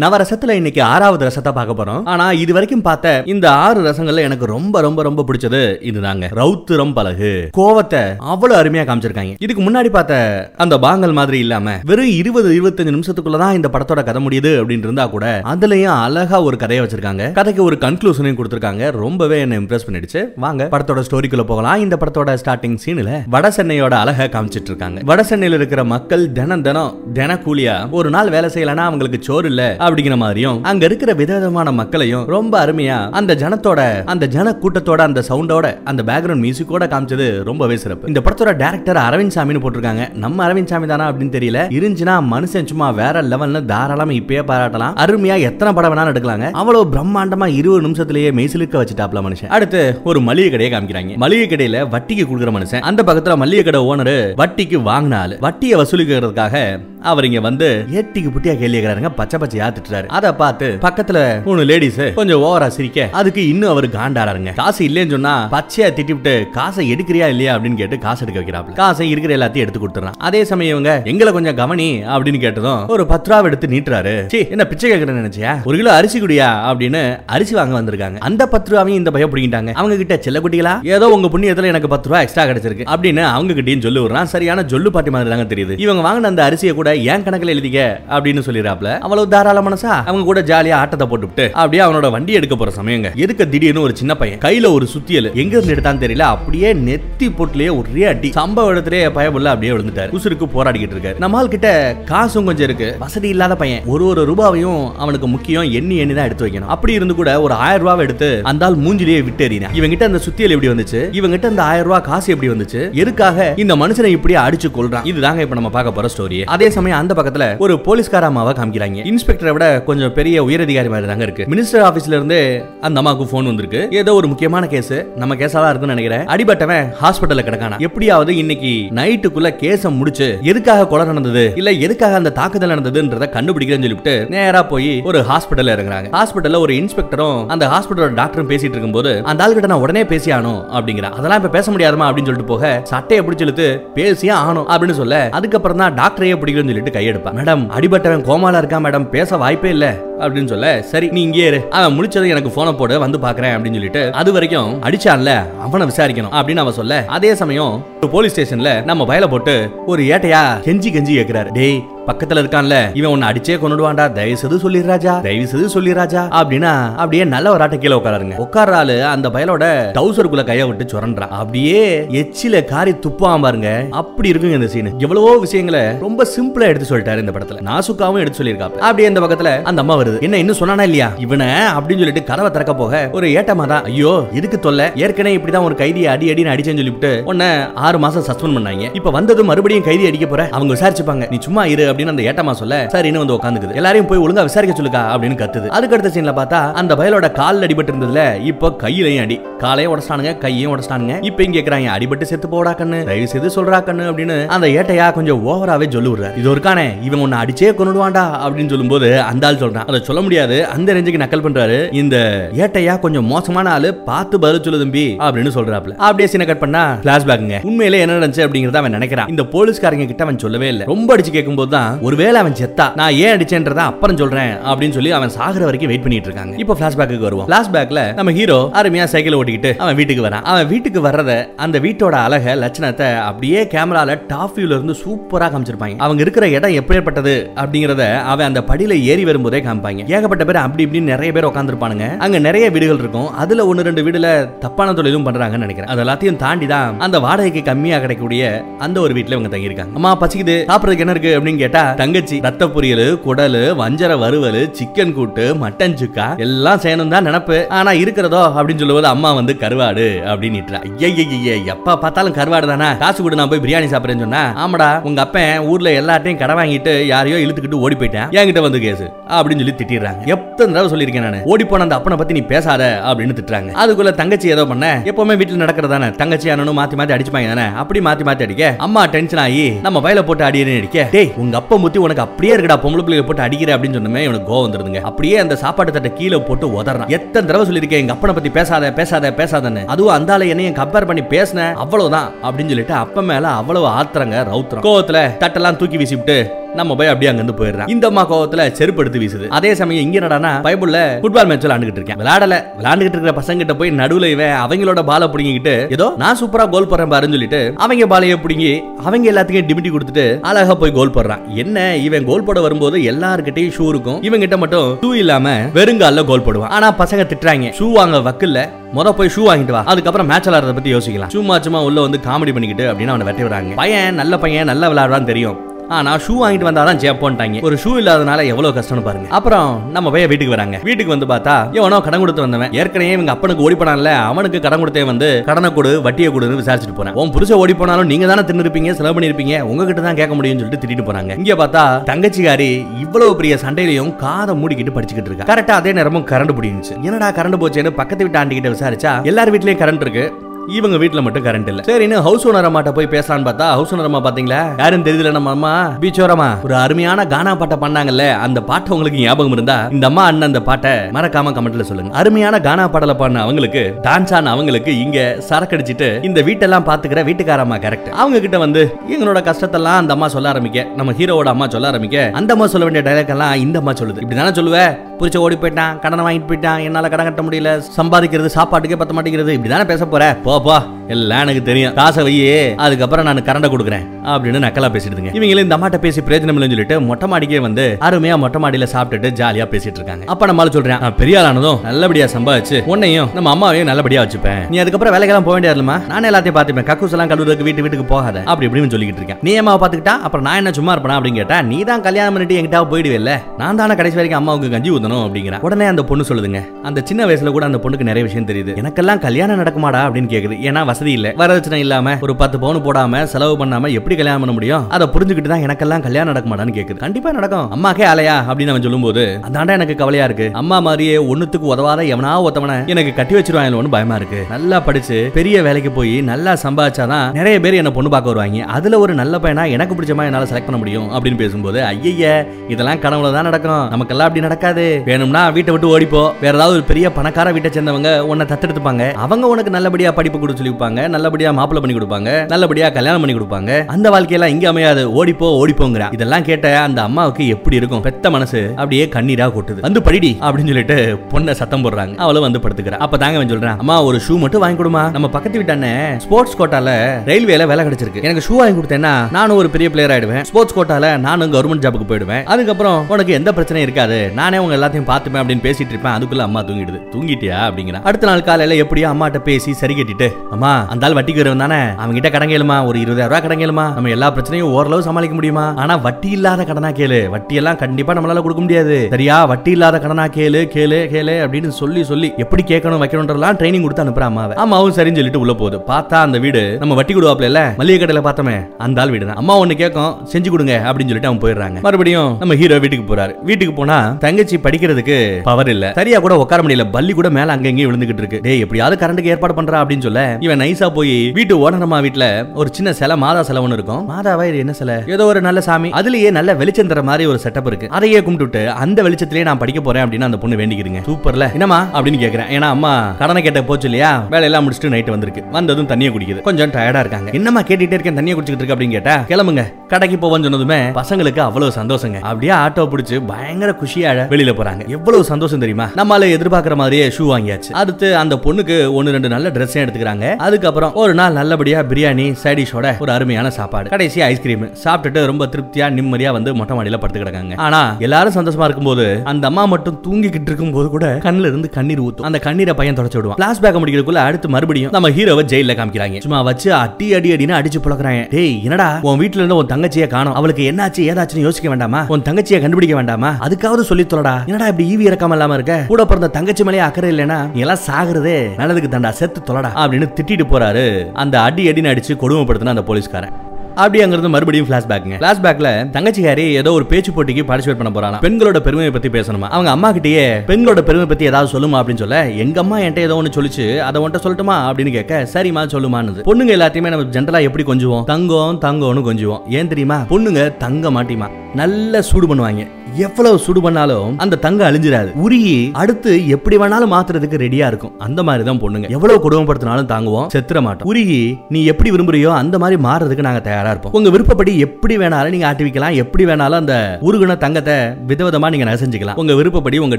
நவரசத்துல இன்னைக்கு ஆறாவது ரசத்தை பார்க்க போறோம். ஆனா இது வரைக்கும் பார்த்த இந்த ஆறு ரசங்கள்ல எனக்கு ரொம்ப ரொம்ப ரொம்ப பிடிச்சது இதுதாங்க. ரவுத்திரம் பலகு. கோவத்தை அவ்வளவு அருமையா காமிச்சிருக்காங்க. இதுக்கு முன்னாடி பார்த்த அந்த பாங்கல் மாதிரி இல்லாம வெறும் இருபது இருபத்தஞ்சு நிமிஷத்துக்குள்ளதான் இந்த படத்தோட கதை முடியுது அப்படின்னு இருந்தா கூட அதுலயும் அழகா ஒரு கதையை வச்சிருக்காங்க. கதைக்கு ஒரு கன்க்ளூஷனையும் கொடுத்திருக்காங்க. ரொம்பவே என்ன இம்ப்ரெஸ் பண்ணிடுச்சு. வாங்க படத்தோட ஸ்டோரிக்குள்ள போகலாம். இந்த படத்தோட ஸ்டார்டிங் சீன்ல வட சென்னையோட அழகை காமிச்சிட்டு இருக்காங்க. வட சென்னையில இருக்கிற மக்கள் தினம் தினம் தின கூலியா ஒரு நாள் வேலை செய்யலன்னா அவங்களுக்கு சோறு இல்ல அப்படிங்கிற மாதிரியும் அங்க இருக்கிற விதவிதமான மக்களையும் ரொம்ப அருமையா அந்த ஜனத்தோட அந்த ஜன கூட்டத்தோட அந்த சவுண்டோட அந்த பேக்ரவுண்ட் மியூசிக்கோட காமிச்சது ரொம்பவே சிறப்பு. இந்த படத்தோட டேரக்டர் அரவிந்த் சாமின்னு போட்டிருக்காங்க. நம்ம அரவிந்த் சாமி தானா அப்படின்னு தெரியல. இருந்துச்சுன்னா மனுஷன் சும்மா வேற லெவல்ல தாராளமா இப்பயே பாராட்டலாம். அருமையா எத்தனை படம் வேணாலும் எடுக்கலாங்க. அவ்வளவு பிரம்மாண்டமா இருபது நிமிஷத்திலேயே மெய்சிலுக்க வச்சுட்டாப்ல மனுஷன். அடுத்து ஒரு மளிகை கடையை காமிக்கிறாங்க. மளிகை கடையில வட்டிக்கு கொடுக்குற மனுஷன். அந்த பக்கத்துல மளிகை கடை ஓனர் வட்டிக்கு வாங்கின ஆளு. வட்டியை வசூலிக்கிறதுக்காக அவர் இங்க வந்து ஏட்டிக்கு புட்டியா கேள்வி கேட்கிறாருங்க பச்சை பச்சையா திட்டுறாரு அதை பார்த்து பக்கத்துல மூணு லேடிஸ் கொஞ்சம் ஓவரா சிரிக்க அதுக்கு இன்னும் அவர் காண்டாடுறாருங்க காசு இல்லைன்னு சொன்னா பச்சையா திட்டிவிட்டு காசை எடுக்கிறியா இல்லையா? அப்படின்னு கேட்டு காசு எடுக்க வைக்கிறாப்ல காசை இருக்கிற எல்லாத்தையும் எடுத்து கொடுத்துறான். அதே சமயம் இவங்க எங்களை கொஞ்சம் கவனி அப்படின்னு கேட்டதும் ஒரு பத்து ரூபா எடுத்து நீட்டுறாரு. என்ன பிச்சை கேட்கறேன்னு நினைச்சியா? ஒரு கிலோ அரிசி குடியா? அப்படின்னு அரிசி வாங்க வந்திருக்காங்க. அந்த பத்து ரூபாவையும் இந்த பையன் பிடிக்கிட்டாங்க. அவங்க கிட்ட செல்ல குட்டிகளா? ஏதோ உங்க புண்ணியத்துல எனக்கு பத்து ரூபா எக்ஸ்ட்ரா கிடைச்சிருக்கு. அப்படின்னு அவங்க கிட்டயும் சொல்லி விடுறான். சரியான ஜொல்லு பாட்டி மாதிரி தாங்க தெரியுது. இவங்க வாங்கின அந்த அரிசியை கூட ஏன் கணக்கில் எழுதிக்க? அப்படின்னு சொல்லிடுறாப்ல அவ்வளவு தாராள மனசா? அவங்க கூட ஜாலியா ஆட்டத்தை போட்டுவிட்டு அப்படியே அவனோட வண்டி எடுக்க போற சமயங்க. எதுக்கு திடீர்னு ஒரு சின்ன பையன்? கையில ஒரு சுத்தியல். எங்க இருந்து எடுத்தான்னு தெரியல. அப்படியே நெத்தி பொட்டிலேயே ஒரே அடி. சம்பவ இடத்திலே பயபுள்ள அப்படியே விழுந்துட்டாரு. உசுருக்கு போராடிக்கிட்டு இருக்காரு. நம்மால் கிட்ட காசும் கொஞ்சம் இருக்கு. வசதி இல்லாத பையன். ஒரு ஒரு ரூபாவையும் அவனுக்கு முக்கியம் எண்ணி எண்ணி தான் எடுத்து வைக்கணும். அப்படி இருந்து கூட ஒரு ஆயிரம் ரூபாவை எடுத்து அந்த ஆள் மூஞ்சிலேயே விட்டு எறினா. இவங்கிட்ட அந்த சுத்தியல் எப்படி வந்துச்சு? இவங்கிட்ட அந்த ஆயிரம் ரூபாய் காசு எப்படி வந்துச்சு? எதுக்காக இந்த மனுஷனை இப்படி அடிச்சு கொள்றான் இதுதாங்க இப்ப நம்ம பார்க்க போற ஸ்டோரி அதே சமயம் அந்த பக்கத்துல ஒரு போலீஸ்கார அம்மாவை காமிக்கிறாங்க. இன்ஸ்பெக்டர் விட கொஞ்சம் பெரிய உயரதிகாரி மாதிரி தாங்க இருக்கு. மினிஸ்டர் ஆபீஸ்ல இருந்து அந்த அம்மாவுக்கு போன் வந்திருக்கு. ஏதோ ஒரு முக்கியமான கேஸ் நம்ம கேஸா தான் நினைக்கிறேன். அடிபட்டவன் ஹாஸ்பிட்டல்ல கிடக்கானா? எப்படியாவது இன்னைக்கு நைட்டுக்குள்ள கேஸ முடிச்சு எதுக்காக கொலை நடந்தது? இல்ல எதுக்காக அந்த தாக்குதல் நடந்ததுன்றத கண்டுபிடிக்கிறேன்னு சொல்லிட்டு நேரா போய் ஒரு ஹாஸ்பிட்டல்ல இறங்குறாங்க. ஹாஸ்பிட்டல்ல ஒரு இன்ஸ்பெக்டரும் அந்த ஹாஸ்பிட்டலோட டாக்டரும் பேசிட்டு இருக்கும்போது அந்த ஆள் கிட்ட நான் உடனே பேசி ஆனும் அப்படிங்கிறா. அதெல்லாம் இப்ப பேச முடியாதுமா? அப்படின்னு சொல்லிட்டு போக சட்டையை பிடிச்சி இழுத்து பேசியே ஆனும் அப்படின்னு சொல்ல அதுக்கப்புறம் தான் டாக்டரையே பிடிக்கணும்னு சொல்லிட்டு கையெடுப்பா. மேடம் அடிபட்டவன் கோமால இருக்கா? மேடம் பேச வாய்ப்பே இல்லை. அப்படின்னு சொல்ல சரி நீ இங்கே இரு. அவன் முடிச்சதை எனக்கு போனை போடு வந்து பாக்குறேன் அப்படின்னு சொல்லிட்டு அது வரைக்கும் அடிச்சான்ல அவனை விசாரிக்கணும் அப்படின்னு அவன் சொல்ல. அதே சமயம் ஒரு போலீஸ் ஸ்டேஷன்ல நம்ம பயல போட்டு ஒரு ஏட்டையா கெஞ்சி கெஞ்சி கேக்குறாரு. டேய் பக்கத்துல இருக்கான்ல இவன் உன்னை அடிச்சே கொண்டுடுவான்டா தயவு செய்து சொல்லிடுறாஜா தயவு செய்து சொல்லிடுறாஜா அப்படின்னா அப்படியே நல்ல ஒரு ஆட்ட கீழே உட்காருங்க. உட்கார ஆளு அந்த பயலோட டவுசருக்குள்ள கைய விட்டு சுரண்டான் அப்படியே எச்சில காரி துப்பாம பாருங்க அப்படி இருக்குங்க இந்த சீன் எவ்வளவோ விஷயங்களை ரொம்ப சிம்பிளா எடுத்து சொல்லிட்டாரு இந்த படத்துல. நாசுக்காவும் எடுத்து சொல்லியிருக்காப்ல. அப்படியே இந்த பக்கத்துல அந்த அம்மா வருது. என்ன இன்னும் சொன்னானா இல்லையா? இவனை அப்படின்னு சொல்லிட்டு கதவை திறக்க போக ஒரு ஏட்டமா தான் ஐயோ எதுக்கு தொல்லை? ஏற்கனவே இப்படிதான் ஒரு கைதியை அடி அடின்னு அடிச்சேன்னு சொல்லிட்டு உன்ன ஆறு மாசம் சஸ்பெண்ட் பண்ணாங்க. இப்ப வந்தது மறுபடியும் கைதி அடிக்க போற? அவங்க விசாரிச்சுப்பாங்க. நீ சும்மா இரு அப்படின்னு அந்த ஏட்டமா சொல்ல சரின்னு வந்து உட்காந்துக்குது எல்லாரையும் போய் ஒழுங்கா விசாரிக்க சொல்லுக்கா அப்படின்னு கத்துது. அதுக்கு அடுத்த சீன்ல பார்த்தா அந்த பயலோட கால் அடிபட்டு இருந்ததுல இப்போ கையிலையும் அடி. காலையும் உடச்சானுங்க கையையும் உடச்சிட்டானுங்க. இப்போ இங்க கேக்குறாங்க அடிபட்டு செத்து போடா கண்ணு. தயவு செய்து சொல்றா கண்ணு அப்படின்னு அந்த ஏட்டையா கொஞ்சம் ஓவராவே சொல்லுறாரு இது இது இருக்கானே இவன் உன்னை அடிச்சே கொண்டுடுவான்டா அப்படின்னு சொல்லும்போது அந்த ஆள் சொல்றான் அதை சொல்ல முடியாது. அந்த ரேஞ்சுக்கு நக்கல் பண்றாரு. இந்த ஏட்டையா கொஞ்சம் மோசமான ஆளு பார்த்து பதில் சொல்லு தம்பி அப்படின்னு சொல்றாப்ல அப்படியே சீனை கட் பண்ணா பிளாஷ்பேக்குங்க உண்மையிலே என்ன நடந்துச்சு அப்படிங்கறத அவன் நினைக்கிறான். இந்த போலீஸ்காரங்க கிட்ட அவன் சொல்லவே இல்லை. ரொம்ப அடிச்சு கேட்கும்போது தான் ஒருவேளை அவன் செத்தா நான் ஏன் அடிச்சேன்றத அப்புறம் சொல்றேன் அப்படின்னு சொல்லி அவன் சாகுற வரைக்கும் வெயிட் பண்ணிட்டு இருக்காங்க. இப்போ பிளாஷ்பேக்கு வருவோம். பிளாஷ்பேக்ல நம்ம ஹீரோ அருமையா சைக்கிள் ஓட்டிக்கிட்டு அவன் வீட்டுக்கு வரான். அவன் வீட்டுக்கு வர்றத அந்த வீட்டோட அழக லட்சணத்தை அப்படியே கேமரால டாப் வியூல இருந்து சூப்பரா காமிச்சிருப்பாங்க. அவங்க இருக்கிற இடம் எப்படிப்பட்டது அப்படிங்கறத அவன் அந்த படியில ஏறி வரும்போதே காமிப்பாங்க. ஏகப்பட்ட பேர் அப்படி இப்படின்னு நிறைய பேர் உட்காந்துருப்பானுங்க அங்க நிறைய வீடுகள் இருக்கும். அதுல ஒன்னு ரெண்டு வீடுல தப்பான தொழிலும் பண்றாங்கன்னு நினைக்கிறேன். அது எல்லாத்தையும் தாண்டி தான் அந்த வாடகைக்கு கம்மியா கிடைக்கக்கூடிய அந்த ஒரு வீட்டுல இவங்க தங்கியிருக்காங்க. அம்மா பசிக்குது. சாப்பிடுறதுக்கு என்ன இருக்கு அப்படின்னு கேட்டா தங்கச்சி ரத்த பொரியல் குடல் வஞ்சர வறுவல் சிக்கன் கூட்டு மட்டன் சுக்கா எல்லாம் செய்யணும் தான் நினப்பு. ஆனா இருக்கிறதோ அப்படின்னு சொல்லுவது அம்மா வந்து கருவாடு அப்படின்னு ஐயா எப்ப பார்த்தாலும் கருவாடு தானே? காசு கொடு நான் போய் பிரியாணி சாப்பிடுறேன்னு சொன்னா ஆமாடா உங்க அப்பன் ஊர்ல எல்லாத்தையும் கடை வாங்கிட்டு யாரையோ இழுத்துக்கிட்டு ஓடி போயிட்டேன். என்கிட்ட வந்து கேஸ் அப்படின்னு சொல்லி திட்டிடுறாங்க. எத்தனை தடவை சொல்லியிருக்கேன் நான்? ஓடி போன அந்த அப்பனை பத்தி நீ பேசாத அப்படின்னு திட்டுறாங்க. அதுக்குள்ள தங்கச்சி ஏதோ பண்ண எப்பவுமே வீட்டுல நடக்கிறதானே தங்கச்சி அண்ணனும் மாத்தி மாத்தி அடிச்சுப்பாங்க தானே? அப்படி மாத்தி மாத்தி அடிக்க அம்மா டென்ஷன் ஆகி நம்ம வயல போட்டு அடின்னு அடிக்க டேய் உங்க அப்பா முத்தி உனக்கு அப்படியே இருக்கடா பொம்பளை பிள்ளைய போட்டு அடிக்கிற அப்படின்னு சொன்னமே இவனுக்கு கோவம் வந்துருதுங்க. அப்படியே அந்த சாப்பாட்டு தட்டை கீழே போட்டு உதறான். எத்தனை தடவை சொல்லியிருக்கேன் எங்க அப்பனை பத்தி பேசாத பேசாத பேசாதன்னு. அதுவும் அந்த ஆளை என்னையும் கம்பேர் பண்ணி பேசின அவ்வளவுதான். அப்படின்னு சொல்லிட்டு அப்ப மேல அவ்வளவு ஆத்திரங்க ரவுத்திரம் கோவத்துல தட்டெல்லாம் தூக்கி வீசிவிட்டு நம்ம போய் அப்படியே அங்கிருந்து போயிடுறான். இந்த அம்மா கோவத்துல செருப்பு எடுத்து வீசுது. அதே சமயம் இங்க என்னடானா பைபிள்ல ஃபுட்பால் மேட்ச் விளையாண்டுகிட்டு இருக்கேன். விளையாடல. விளையாண்டுகிட்டு இருக்கிற பசங்க கிட்ட போய் நடுவுல இவன் அவங்களோட பாலை பிடிங்கிட்டு ஏதோ நான் சூப்பரா கோல் போடுறேன் பாருன்னு சொல்லிட்டு அவங்க பாலையை பிடிங்கி அவங்க எல்லாத்துக்கும் டிமிட்டி கொடுத்துட்டு அழகா போய் கோல் போடுறான். என்ன? இவன் கோல் போட வரும்போது எல்லாருக்கிட்டையும் ஷூ இருக்கும். இவங்க கிட்ட மட்டும் ஷூ இல்லாம வெறுங்கால கோல் போடுவான். ஆனா பசங்க திட்டுறாங்க. ஷூ வாங்க வக்கில்ல. முத போய் ஷூ வாங்கிட்டு வா. அதுக்கப்புறம் மேட்ச் விளையாடுறத பத்தி யோசிக்கலாம். சும்மா சும்மா உள்ள வந்து காமெடி பண்ணிக்கிட்டு அப்படின்னு அவனை வெட்டி விடுறாங்க. பையன் நல்ல பையன் நல்லா விளையாடுறான்னு தெரியும். ஆனா ஷூ வாங்கிட்டு வந்தாதான் ஜெயப்போன்ட்டாங்க ஒரு ஷூ இல்லாதனால எவ்வளவு கஷ்டம்னு பாருங்க. அப்புறம் நம்ம பையன் வீட்டுக்கு வராங்க. வீட்டுக்கு வந்து பார்த்தா எவனோ கடன் கொடுத்து வந்தவன். ஏற்கனவே இவங்க அப்பனுக்கு ஓடி போனான்ல அவனுக்கு கடன் கொடுத்தே வந்து கடனை கொடு வட்டியை கொடுன்னு விசாரிச்சுட்டு போறேன். உன் புருஷ ஓடி போனாலும் நீங்க தானே தின்னுருப்பீங்க செலவு பண்ணிருப்பீங்க உங்ககிட்ட தான் கேட்க முடியும்னு சொல்லிட்டு திட்டிட்டு போறாங்க. இங்க பார்த்தா தங்கச்சிகாரி இவ்வளவு பெரிய சண்டையிலையும் காதை மூடிக்கிட்டு படிச்சுக்கிட்டு இருக்கா. கரெக்டா அதே நேரமும் கரண்ட் பிடிங்கிச்சு என்னடா கரண்ட் போச்சேன்னு பக்கத்து வீட்டு ஆண்டிகிட்ட விசாரிச்சா எல்லார் வீட்லயும் கரண்ட் இருக்கு. இவங்க வீட்ல மட்டும் கரண்ட் இல்ல. சரின்னு ஹவுஸ் ஓனர் அம்மாட்ட போய் பேசலாம்னு பார்த்தா ஹவுஸ் ஓனர் அம்மா பாத்தீங்களா? யாரும் தெரியல நம்ம அம்மா? பீச்சோரமா ஒரு அருமையான கானா பாட்டை பண்ணாங்கல்ல அந்த பாட்டு உங்களுக்கு ஞாபகம் இருந்தா இந்த அம்மா அண்ணன் அந்த பாட்டை மறக்காம கமெண்ட்ல சொல்லுங்க. அருமையான கானா பாடல பாடின அவங்களுக்கு டான்ஸ் ஆன அவங்களுக்கு இங்க சரக்கடிச்சிட்டு இந்த வீட்டெல்லாம் பாத்துக்கிற வீட்டுக்காரம்மா கரெக்ட் அவங்க கிட்ட வந்து எங்களோட கஷ்டத்தெல்லாம் அந்த அம்மா சொல்ல ஆரம்பிக்க நம்ம ஹீரோவோட அம்மா சொல்ல ஆரம்பிக்க அந்த அம்மா சொல்ல வேண்டிய டைலாக் எல்லாம் இந்த அம்மா சொல்லுது. இப்படி தானே சொல்லுவ? புரிச்ச ஓடி போயிட்டான் கடனை வாங்கிட்டு போயிட்டான் என்னால கடன் கட்ட முடியல சம்பாதிக்கிறது சாப்பாட்டுக்கே பத்த மாட்டேங்கிறது இப்படி தானே பேச போற? போ போ எல்லாம் எனக்கு தெரியும். காசை வையே. அதுக்கப்புறம் நான் கரண்ட கொடுக்குறேன். அப்படின்னு நக்கலா பேசிடுதுங்க. இவங்களும் இந்த அம்மாட்ட பேசி பிரயோஜனம் இல்லைன்னு சொல்லிட்டு மொட்டை மாடிக்கே வந்து அருமையா மொட்டை மாடியில சாப்பிட்டுட்டு ஜாலியா பேசிட்டு இருக்காங்க. அப்ப நம்மளால சொல்றேன். பெரிய ஆளானதும் நல்லபடியா சம்பாதிச்சு உன்னையும் நம்ம அம்மாவையும் நல்லபடியா வச்சுப்பேன். நீ அதுக்கப்புறம் வேலைக்கெல்லாம் போக வேண்டியதுமா நான் எல்லாத்தையும் பார்த்துப்பேன். கக்கூஸ் எல்லாம் கழுவுறதுக்கு வீட்டு வீட்டுக்கு போகாத. அப்படி இப்படின்னு சொல்லிக்கிட்டு இருக்கேன். நீ அம்மாவை பார்த்துக்கிட்டா அப்புறம் நான் என்ன சும்மா இருப்பேன் அப்படின்னு கேட்டா நீ தான் கல்யாணம் பண்ணிட்டு எங்கிட்ட போயிடுவேல்ல நான் தானே கடைசி வரைக்கும் அம்மாவுக்கு கஞ்சி ஊத்தணும் அப்படிங்கிற. உடனே அந்த பொண்ணு சொல்லுதுங்க. அந்த சின்ன வயசுல கூட அந்த பொண்ணுக்கு நிறைய விஷயம் தெரியுது. எனக்கெல்லாம் கல்யாணம் நடக்குமாடா அப்படின்னு கேக்குது. ஏன்னா வசதி இல்ல. வரதட்சணை இல்லாம ஒரு பத்து பவுன் போடாம செலவு பண்ணாம எப்படி கல்யாணம் பண்ண முடியும்? அதை புரிஞ்சுக்கிட்டு தான் எனக்கெல்லாம் கல்யாணம் நடக்க மாட்டான்னு கேக்குது. கண்டிப்பா நடக்கும். அம்மாக்கே அலையா அப்படின்னு அவன் சொல்லும்போது அதாண்டா எனக்கு கவலையா இருக்கு. அம்மா மாதிரியே ஒண்ணுத்துக்கு உதவாத எவனா ஒத்தவன எனக்கு கட்டி வச்சிருவாங்களோன்னு பயமா இருக்கு. நல்லா படிச்சு பெரிய வேலைக்கு போய் நல்லா சம்பாதிச்சாதான் நிறைய பேர் என்ன பொண்ணு பார்க்க வருவாங்க. அதுல ஒரு நல்ல பையனா எனக்கு பிடிச்சமா என்னால செலக்ட் பண்ண முடியும் அப்படின்னு பேசும்போது ஐயய்ய இதெல்லாம் கடவுள தான் நடக்கும். நமக்கெல்லாம் அப்படி நடக்காது. வேணும்னா வீட்டை விட்டு ஓடிப்போ. வேற ஏதாவது ஒரு பெரிய பணக்கார வீட்டை சேர்ந்தவங்க உன்னை தத்தெடுத்துப்பாங்க. அவங்க உனக்கு நல்லபடியா படி கொடுத்து சொல்லி வைப்பாங்க நல்லபடியா மாப்பிள்ள பண்ணி கொடுப்பாங்க. நல்லபடியா கல்யாணம் பண்ணி கொடுப்பாங்க. அந்த வாழ்க்கையெல்லாம் இங்க அமையாது. ஓடிப்போ ஓடிப்போங்கிற. இதெல்லாம் கேட்ட அந்த அம்மாவுக்கு எப்படி இருக்கும்? பெத்த மனசு அப்படியே கண்ணீரா கொட்டுது. வந்து படிடி அப்படின்னு சொல்லிட்டு பொண்ணை சத்தம் போடுறாங்க. அவளும் வந்து படுத்துக்கிறா. அப்ப தாங்க சொல்றேன் அம்மா ஒரு ஷூ மட்டும் வாங்கி கொடுமா. நம்ம பக்கத்து வீட்டானே ஸ்போர்ட்ஸ் கோட்டால ரயில்வேல வேலை கிடைச்சிருக்கு. எனக்கு ஷூ வாங்கி கொடுத்தேன்னா நானும் ஒரு பெரிய பிளேயர் ஆயிடுவேன். ஸ்போர்ட்ஸ் கோட்டால நானும் கவர்மெண்ட் ஜாபுக்கு போயிடுவேன். அதுக்கப்புறம் உனக்கு எந்த பிரச்சனையும் இருக்காது. நானே உங்க எல்லாத்தையும் பார்த்துப்பேன் அப்படின்னு பேசிட்டு இருப்பேன். அதுக்குள்ள அம்மா தூங்கிடுது. தூங்கிட்டியா? அப்படிங்கிற. அடுத்த நாள் காலையில எப்படியோ அம்மாட்ட பேசி சரி கட்டிட்டு அம்மா அந்த ஆள் வட்டிக்கு வரவன் தானே? அவங்க கிட்ட கடன் கேளுமா? ஒரு இருபதாயிரம் ரூபாய் கடன் கேளுமா? நம்ம எல்லா பிரச்சனையும் ஓரளவு சமாளிக்க முடியுமா? ஆனா வட்டி இல்லாத கடனா கேளு. வட்டி எல்லாம் கண்டிப்பா நம்மளால கொடுக்க முடியாது. சரியா? வட்டி இல்லாத கடனா கேளு கேளு கேளு அப்படின்னு சொல்லி சொல்லி எப்படி கேட்கணும் வைக்கணும்ன்றலாம் ட்ரைனிங் கொடுத்து அனுப்புறான் அம்மாவை. அம்மாவும் சரின்னு சொல்லிட்டு உள்ள போகுது. பார்த்தா அந்த வீடு நம்ம வட்டி கொடுவாப்ல இல்ல? மளிகை கடையில பார்த்தோமே அந்த ஆள் வீடு தான் அம்மா ஒண்ணு கேட்கும் செஞ்சு கொடுங்க அப்படின்னு சொல்லிட்டு அவன் போயிடுறாங்க. மறுபடியும் நம்ம ஹீரோ வீட்டுக்கு போறாரு. வீட்டுக்கு போனா தங்கச்சி படிக்கிறதுக்கு பவர் இல்ல. சரியா கூட உட்கார முடியல. பள்ளி கூட மேல அங்க இங்கே விழுந்துகிட்டு இருக்கு. டேய் எப்படியாவது கரண்ட்டுக்கு ஏற்பாடு பண்றா அப்படின்னு சொல்ல இவன் நைஸா போய் வீட்டு ஓனரமா வீட்டுல ஒரு சின்ன சிலை மாதா சிலை ஒன்று இருக்கும். மாதாவா இது என்ன சிலை? ஏதோ ஒரு நல்ல சாமி. அதுலயே நல்ல வெளிச்சம் தர மாதிரி ஒரு செட்டப் இருக்கு. அதையே கும்பிட்டுட்டு அந்த வெளிச்சத்திலேயே நான் படிக்க போறேன் அப்படின்னு அந்த பொண்ணு வேண்டிக்கிறீங்க சூப்பர்ல. என்னமா அப்படின்னு கேக்குறேன். ஏன்னா அம்மா கடனை கேட்ட போச்சு இல்லையா? வேலையெல்லாம் முடிச்சுட்டு நைட்டு வந்திருக்கு. வந்ததும் தண்ணியை குடிக்குது. கொஞ்சம் டயர்டா இருக்காங்க. என்னம்மா கேட்டுட்டே இருக்கேன் தண்ணியை குடிச்சிட்டு இருக்கு அப்படின்னு கேட்டா கிளம்புங்க. கடைக்கு போவோம்னு சொன்னதுமே பசங்களுக்கு அவ்வளவு சந்தோஷங்க. அப்படியே ஆட்டோ பிடிச்சு பயங்கர குஷியா வெளியில போறாங்க. எவ்வளவு சந்தோஷம் தெரியுமா? நம்மால எதிர்பார்க்கிற மாதிரியே ஷூ வாங்கியாச்சு. அடுத்து அந்த பொண்ணுக்கு ஒன்னு ரெண்டு நல்ல ட்ரெஸ் பாத்துக்கிறாங்க அதுக்கப்புறம் ஒரு நாள் நல்லபடியா பிரியாணி சைடிஷோட ஒரு அருமையான சாப்பாடு. கடைசி ஐஸ்கிரீம் சாப்பிட்டுட்டு ரொம்ப திருப்தியா நிம்மதியா வந்து மொட்டை மாடியில படுத்து கிடக்காங்க. ஆனா எல்லாரும் சந்தோஷமா இருக்கும்போது அந்த அம்மா மட்டும் தூங்கிக்கிட்டு இருக்கும்போது கூட கண்ணுல இருந்து கண்ணீர் ஊத்தும். அந்த கண்ணீரை பையன் தொடச்சு விடுவான். பிளாஸ் பேக் முடிக்கிறதுக்குள்ள அடுத்து மறுபடியும் நம்ம ஹீரோவை ஜெயில காமிக்கிறாங்க. சும்மா வச்சு அடி அடி அடின்னு அடிச்சு புழக்கிறாங்க டேய் என்னடா? உன் வீட்டுல இருந்து உன் தங்கச்சியை காணும். அவளுக்கு என்னாச்சு ஏதாச்சுன்னு யோசிக்க வேண்டாமா? உன் தங்கச்சியை கண்டுபிடிக்க வேண்டாமா? அதுக்காவது சொல்லி தொலைடா. என்னடா இப்படி ஈவி இறக்காம இல்லாம இருக்க? கூட பிறந்த தங்கச்சி மேலே அக்கறை இல்லைனா நீ எல்லாம் சாகுறதே நல்லதுக்கு தண்டா செத்து தொலைடா. அப்படின்னு திட்டிட்டு போறாரு. அந்த அடி அடின்னு அடிச்சு கொடுமைப்படுத்தின அந்த போலீஸ்காரன். அப்படி அங்கிருந்து மறுபடியும் பிளாஷ்பேக்ங்க பிளாஷ்பேக்ல தங்கச்சிகாரி ஏதோ ஒரு பேச்சு போட்டிக்கு பார்ட்டிசிபேட் பண்ண போறாங்க பெண்களோட பெருமையை பத்தி பேசணுமா? அவங்க அம்மா கிட்டயே பெண்களோட பெருமை பத்தி ஏதாவது சொல்லுமா? அப்படின்னு சொல்ல எங்க அம்மா என்கிட்ட ஏதோ ஒன்று சொல்லிச்சு அதை உன்ட்ட சொல்லட்டுமா? அப்படின்னு கேட்க சரிம்மா சொல்லுமான்னு பொண்ணுங்க எல்லாத்தையுமே நம்ம ஜென்ரலா எப்படி கொஞ்சுவோம்? தங்கம் தங்கம்னு கொஞ்சுவோம். ஏன் தெரியுமா? பொண்ணுங்க தங்க மாட்டிமா. நல்ல சூடு பண்ணுவாங்க. எவ்வளவு சூடு பண்ணாலும் அந்த தங்கம் அழிஞ்சிடாது உருகி அடுத்து எப்படி வேணாலும் மாத்துறதுக்கு ரெடியா இருக்கும். அந்த மாதிரி தான் பொண்ணுங்க. எவ்வளவு கொடுமைப்படுத்தினாலும் தாங்குவோம் செத்துற மாட்டோம். உருகி நீ எப்படி விரும்புறியோ அந்த மாதிரி மாறுறதுக்கு நாங்க தயார் தயாரா இருப்போம். உங்க விருப்பப்படி எப்படி வேணாலும் நீங்க ஆட்டி வைக்கலாம் எப்படி வேணாலும் அந்த உருகுன தங்கத்தை விதவிதமா நீங்க நெசஞ்சுக்கலாம் உங்கள் உங்க விருப்பப்படி உங்க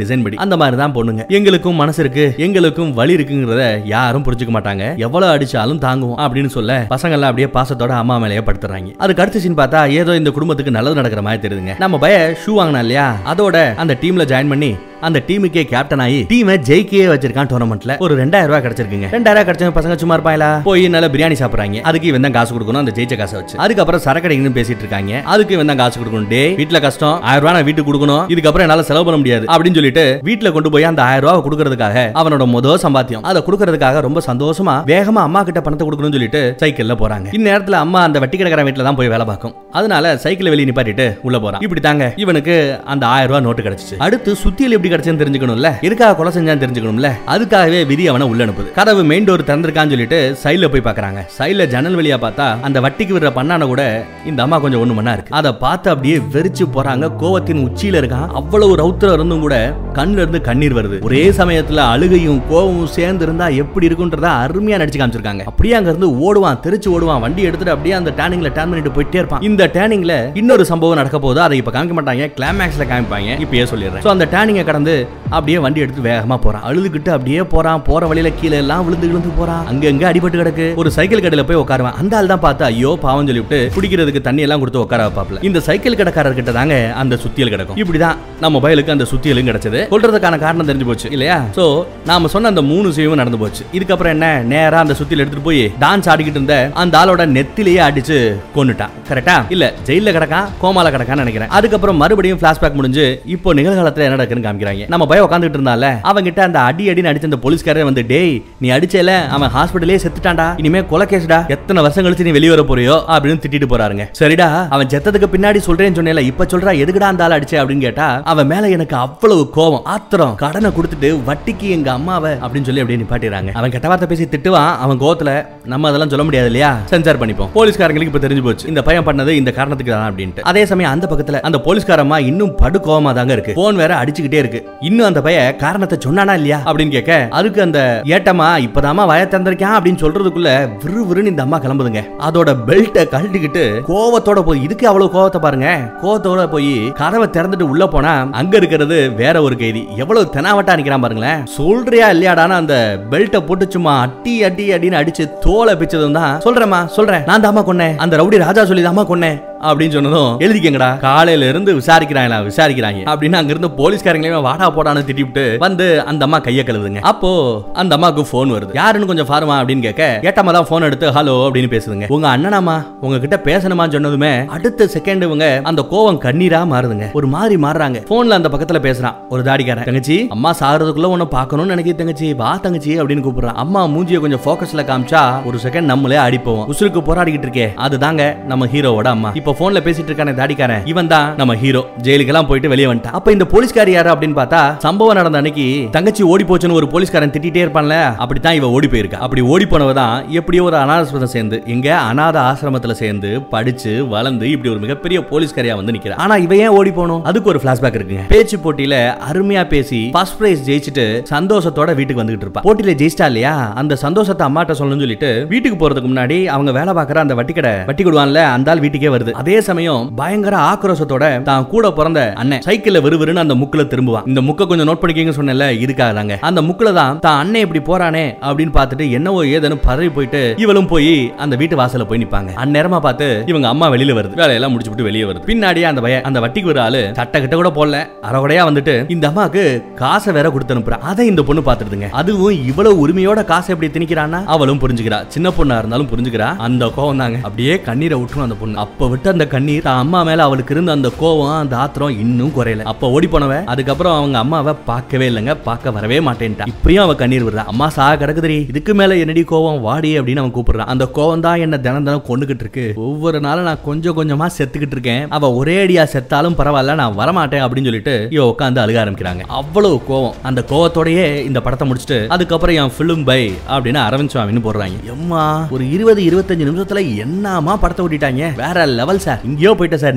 டிசைன் படி. அந்த மாதிரி தான் பொண்ணுங்க. எங்களுக்கும் மனசு இருக்கு. எங்களுக்கும் வலி இருக்குங்கிறத யாரும் புரிஞ்சுக்க மாட்டாங்க. எவ்வளவு அடிச்சாலும் தாங்குவோம் அப்படின்னு சொல்ல பசங்க எல்லாம் அப்படியே பாசத்தோட அம்மா மேலேயே படுத்துறாங்க. அதுக்கு அடுத்த சீன் பார்த்தா ஏதோ இந்த குடும்பத்துக்கு நல்லது நடக்கிற மாதிரி தெரியுதுங்க. நம்ம பய ஷூ வாங்கினா இல்லையா? அதோட அந்த டீம்ல ஜாயின் பண்ணி அந்த டீமுக்கே கேப்டன் ஆகி டீமை ஜெயிக்கே வச்சிருக்கான் டோர்னமெண்ட்ல ஒரு ரெண்டாயிரம் ரூபாய் கிடைச்சிருக்குங்க. ரெண்டாயிரம் கிடைச்ச பசங்க சும்மா இருப்பாங்களா போய் நல்லா பிரியாணி சாப்பிடுறாங்க. அதுக்கு இவன் தான் காசு கொடுக்கணும் அந்த ஜெயிச்ச காசை வச்சு. அதுக்கப்புறம் சரக்கடைன்னு பேசிட்டு இருக்காங்க. அதுக்கு இவன் தான் காசு கொடுக்கணும். டே வீட்டுல கஷ்டம். ஆயிரம் ரூபாய் நான் வீட்டுக்கு கொடுக்கணும். இதுக்கப்புறம் என்னால செலவு பண்ண முடியாது. அப்படின்னு சொல்லிட்டு வீட்டுல கொண்டு போய் அந்த ஆயிரம் ரூபாய் கொடுக்கறதுக்காக அவனோட முதல் சம்பாத்தியம். அதை கொடுக்கறதுக்காக ரொம்ப சந்தோஷமா வேகமா அம்மா கிட்ட பணத்தை கொடுக்கணும்னு சொல்லிட்டு சைக்கிள்ல போறாங்க. இந்நேரத்துல அம்மா அந்த வட்டி கிடக்கிற வீட்டுல தான் போய் வேலை பார்க்கும். அதனால சைக்கிள் வெளியே நிப்பாட்டிட்டு உள்ள போறான். இப்படி தாங்க இவனுக்கு அந்த ஆயிரம் ரூபாய் நோட்டு கிடைச்சிச்சு. அடுத்து சுத்தியில் எப்படி கிடைச்சுன்னு தெரிஞ்சுக்கணும்ல? எதுக்காக கொலை செஞ்சான்னு தெரிஞ்சுக்கணும்ல? அதுக்காகவே விதி அவனை உள்ள அனுப்புது. கதவு மெயின் டோர் திறந்திருக்கான்னு சொல்லிட்டு சைடுல போய் பாக்குறாங்க. சைல ஜன்னல் வழியா பார்த்தா அந்த வட்டிக்கு விடுற பண்ணான கூட இந்த அம்மா கொஞ்சம் ஒண்ணு மண்ணா இருக்கு. அதை பார்த்து அப்படியே வெறிச்சு போறாங்க. கோவத்தின் உச்சியில இருக்கான். அவ்வளவு ரௌத்திரம் இருந்தும் கூட கண்ணுல இருந்து கண்ணீர் வருது. ஒரே சமயத்துல அழுகையும் கோவமும் சேர்ந்து இருந்தா எப்படி இருக்குன்றதா அருமையா நடிச்சு காமிச்சிருக்காங்க. அப்படியே அங்க இருந்து ஓடுவான். தெரிச்சு ஓடுவான். வண்டி எடுத்துட்டு அப்படியே அந்த டேனிங்ல டேர்ன் பண்ணிட்டு போயிட்டே இருப்பான். இந்த டேனிங்ல இன்னொரு சம்பவம் நடக்க போகுது. அதை இப்ப காமிக்க மாட்டாங்க. கிளைமேக்ஸ்ல காமிப்பாங்க. இப்பயே சொல்லிடுறேன். சோ அந்த டேனிங்க கடந்து அப்படியே வண்டி எடுத்து வேகமா போறான். அழுதுகிட்டு அப்படியே போறான். போற வழியில கீழே எல்லாம் விழுந்து விழுந்து போறான். அங்க அங்க அடிபட்டு கிடக்கு. ஒரு சைக்கிள் கடையில போய் உட்காருவான். அந்த ஆள் தான் பார்த்து ஐயோ பாவம் சொல்லிவிட்டு குடிக்கிறதுக்கு தண்ணி எல்லாம் கொடுத்து உட்கார வைப்பாப்ல. இந்த சைக்கிள் கடைக்காரர் கிட்ட தாங்க அந்த சுத்தியல் கிடக்கும். இப்படிதான் நம்ம பயலுக்கு அந்த சுத்தியலும் கிடைச்சது. சொல்றதுக்கான காரணம் தெரிஞ்சு போச்சு இல்லையா? சோ நாம சொன்ன அந்த மூணு விஷயமும் நடந்து போச்சு. இதுக்கப்புறம் என்ன? நேரா அந்த சுத்தியல் எடுத்துட்டு போய் டான்ஸ் ஆடிக்கிட்டு இருந்த அந்த ஆளோட நெத்திலேயே அடிச்சு கொன்னுட்டான். கரெக்டா இல்ல ஜெயில கிடக்கான் கோமால கிடக்கான்னு நினைக்கிறேன். அதுக்கப்புறம் மறுபடியும் பிளாஷ்பேக் முடிஞ்சு இப்போ நிகழ்காலத்துல என்ன நடக்குன்னு காமிக்கிறாங்க நம்ம பய உட்காந்துட்டு இருந்தால? அவங்கிட்ட அந்த அடி அடின்னு அடிச்ச அந்த போலீஸ்காரர் வந்து டேய் நீ அடிச்சல? அவன் ஹாஸ்பிட்டலே செத்துட்டான்டா. இனிமே கொலை கேஸ்டா எத்தனை வருஷம் கழிச்சு நீ வெளியே வர போறியோ? அப்படின்னு திட்டிட்டு போறாருங்க. சரிடா அவன் செத்ததுக்கு பின்னாடி சொல்றேன்னு சொன்னேல இப்ப சொல்றா எதுக்குடா அந்த ஆள் அடிச்சே? அப்படின்னு கேட்டா அவன் மேல எனக்கு அவ்வளவு கோவம் ஆத்திரம். கடனை கொடுத்துட்டு வட்டிக்கு எங்க அம்மாவை அப்படின்னு சொல்லி அப்படியே நிப்பாட்டிடுறாங்க. அவன் கெட்ட வார்த்தை பேசி திட்டுவான். அவன் கோவத்துல நம்ம அதெல்லாம் சொல்ல முடியாது இல்லையா? சென்சார் பண்ணிப்போம். போலீஸ்காரங்களுக்கு இப்ப தெரிஞ்சு போச்சு. இந்த பையன் பண்ணது இந்த காரணத்துக்கு தான் அப்படின்ட்டு. அதே சமயம் அந்த பக்கத்துல அந்த போலீஸ்காரம்மா இன்னும் படு கோவமா தாங்க இருக்கு. போன் வேற அடிச்சுக்கிட்டே இருக்கு. இன்னும் அந்த பையன் காரணத்தை சொன்னானா இல்லையா அப்படின்னு கேட்க அதுக்கு அந்த ஏட்டமா இப்பதாமா வய தந்திருக்கான் அப்படின்னு சொல்றதுக்குள்ள விறுவிறுன்னு இந்த அம்மா கிளம்புதுங்க. அதோட பெல்ட்டை கழட்டிக்கிட்டு கோவத்தோட போய் இதுக்கு அவ்வளவு கோவத்தை பாருங்க. கோவத்தோட போய் கதவை திறந்துட்டு உள்ள போனா அங்க இருக்கிறது வேற ஒரு கைதி. எவ்வளவு தெனாவட்டா நிக்கிறான் பாருங்களேன். சொல்றியா இல்லையாடான்னு அந்த பெல்ட்டை போட்டு சும்மா அட்டி அட்டி அடின்னு அடிச்சு தோலை பிச்சதும் தான். சொல்றேம்மா சொல்றேன். நான் தாமா கொன்னேன். அந்த ரவுடி ராஜா சொல்லி தாமா கொன்னேன். அப்படின்னு சொன்னதும் எழுதிக்கங்கடா காலையில இருந்து விசாரிக்கிறாங்களா விசாரிக்கிறாங்க அப்படின்னு அங்க இருந்து போலீஸ்காரங்களையும் வாடா போடான்னு திட்டிவிட்டு வந்து அந்த அம்மா கையை கழுதுங்க அப்போ அந்த அம்மாவுக்கு போன் வருது. யாருன்னு கொஞ்சம் பாருமா அப்படின்னு கேட்க ஏட்டம்மா தான் போன் எடுத்து ஹலோ அப்படின்னு பேசுதுங்க. உங்க அண்ணனாமா உங்ககிட்ட பேசணுமா சொன்னதுமே அடுத்த செகண்ட் இவங்க அந்த கோவம் கண்ணீரா மாறுதுங்க. ஒரு மாதிரி மாறுறாங்க. போன்ல அந்த பக்கத்துல பேசுறான் ஒரு தாடிக்காரன். தங்கச்சி அம்மா சாகிறதுக்குள்ள உன்னை பார்க்கணும்னு நினைக்கி தங்கச்சி. வா தங்கச்சி அப்படின்னு கூப்பிடுறான். அம்மா மூஞ்சிய கொஞ்சம் போக்கஸ்ல காமிச்சா ஒரு செகண்ட் நம்மளே அடிப்போம். உசுருக்கு போராடிக்கிட்டு இருக்கே. அதுதாங்க நம்ம ஹீரோவோட அம்மா. இப்ப போன்ல பேசிட்டு இருக்கான தாடிக்காரன். இவன் தான் நம்ம ஹீரோ ஜெயிலுக்கெல்லாம் போயிட்டு வெளியே வந்துட்டான். அப்ப இந்த போலீஸ்கார் யாரு அப்படின்னு பார்த்தா சம்பவம் நடந்த அன்னைக்கு தங்கச்சி ஓடி போச்சுன்னு ஒரு போலீஸ்காரன் திட்டிட்டே இருப்பான்ல அப்படித்தான் இவ ஓடி போயிருக்கா. அப்படி ஓடி போனவ தான் எப்படியோ ஒரு அனாதாசிரமம் சேர்ந்து இங்க அனாத ஆசிரமத்துல சேர்ந்து படிச்சு வளர்ந்து இப்படி ஒரு மிகப்பெரிய போலீஸ்காரியா வந்து நிக்கிறா. ஆனா இவ ஏன் ஓடி போகணும்? அதுக்கு ஒரு பிளாஷ்பேக் இருக்குங்க. பேச்சு போட்டியில அருமையா பேசி ஃபர்ஸ்ட் பிரைஸ் ஜெயிச்சுட்டு சந்தோஷத்தோட வீட்டுக்கு வந்துகிட்டு இருப்பா. போட்டியில ஜெயிச்சிட்டா இல்லையா? அந்த சந்தோஷத்தை அம்மாட்ட சொல்லணும்னு சொல்லிட்டு வீட்டுக்கு போறதுக்கு முன்னாடி அவங்க வேலை பார்க்கற அந்த வட்டி கடை வட்டி கொடுவான்ல அந்த ஆள் வீட்டுக்கே வருது. அதே சமயம் பயங்கர ஆக்ரோஷத்தோட தான் கூட பிறந்த அண்ணன் சைக்கிள்ல விறுவிறுன்னு அந்த முக்குல திரும்புவான். இந்த முக்க கொஞ்சம் நோட் பண்ணிக்கங்க சொன்னேன்ல இதுக்காக தாங்க அந்த முக்குல தான் தான் அண்ணன் இப்படி போறானே அப்படின்னு பார்த்துட்டு என்னவோ ஏதேன்னு பதறி போயிட்டு இவளும் போய் அந்த வீட்டு வாசல போய் நிப்பாங்க. அந்நேரமா பார்த்து இவங்க அம்மா வெளியில வருது. வேலையெல்லாம் முடிச்சு விட்டு வெளியே வருது. பின்னாடியே அந்த பையன் அந்த வட்டிக்கு ஒரு ஆளு சட்டை கிட்ட கூட போடல. அறகுடையா வந்துட்டு இந்த அம்மாக்கு காசை வேற கொடுத்து அனுப்புறா அதை இந்த பொண்ணு பாத்துடுதுங்க அதுவும் இவ்வளவு உரிமையோட காசை எப்படி திணிக்கிறான்னா அவளும் புரிஞ்சுக்கிறா. சின்ன பொண்ணா இருந்தாலும் புரிஞ்சுக்கிறா. அந்த கோவம் தாங்க அப்படியே கண்ணீரை விட்டுரும் அந்த பொண்ணு. அப்ப விட்டு அந்த கண்ணீர் தான் அம்மா மேல அவளுக்கு இருந்த அந்த கோவம் அந்த ஆத்திரம் இன்னும் குறையல. அப்ப ஓடி போனவ அதுக்கப்புறம் அவங்க அம்மாவை பார்க்கவே இல்லைங்க பார்க்க வரவே மாட்டேன்ட்டா. இப்பயும் அவ கண்ணீர் விடுறா. அம்மா சா கிடக்குதுரி இதுக்கு மேல என்னடி கோவம்? வாடி அப்படின்னு அவன் கூப்பிடுறான் அந்த கோவம் தான் என்ன தினம் தினம் கொண்டுகிட்டு இருக்கு. ஒவ்வொரு நாளும் நான் கொஞ்சம் கொஞ்சமா செத்துக்கிட்டு இருக்கேன். அவ ஒரே அடியா செத்தாலும் பரவாயில்ல நான் வரமாட்டேன் அப்படின்னு சொல்லிட்டு இவ உட்காந்து அழுக ஆரம்பிக்கிறாங்க. அவ்வளவு கோவம். அந்த கோவத்தோடயே இந்த படத்தை முடிச்சுட்டு அதுக்கப்புறம் என் ஃபிலிம் பை அப்படின்னு அரவிந்த் சுவாமின்னு போடுறாங்க. எம்மா ஒரு இருபது இருபத்தஞ்சு நிமிஷத்துல என்னமா படத்தை ஓட்டிட்டாங்க? வேற லெவல் சார். இங்கேயோ போயிட்டேன் சார்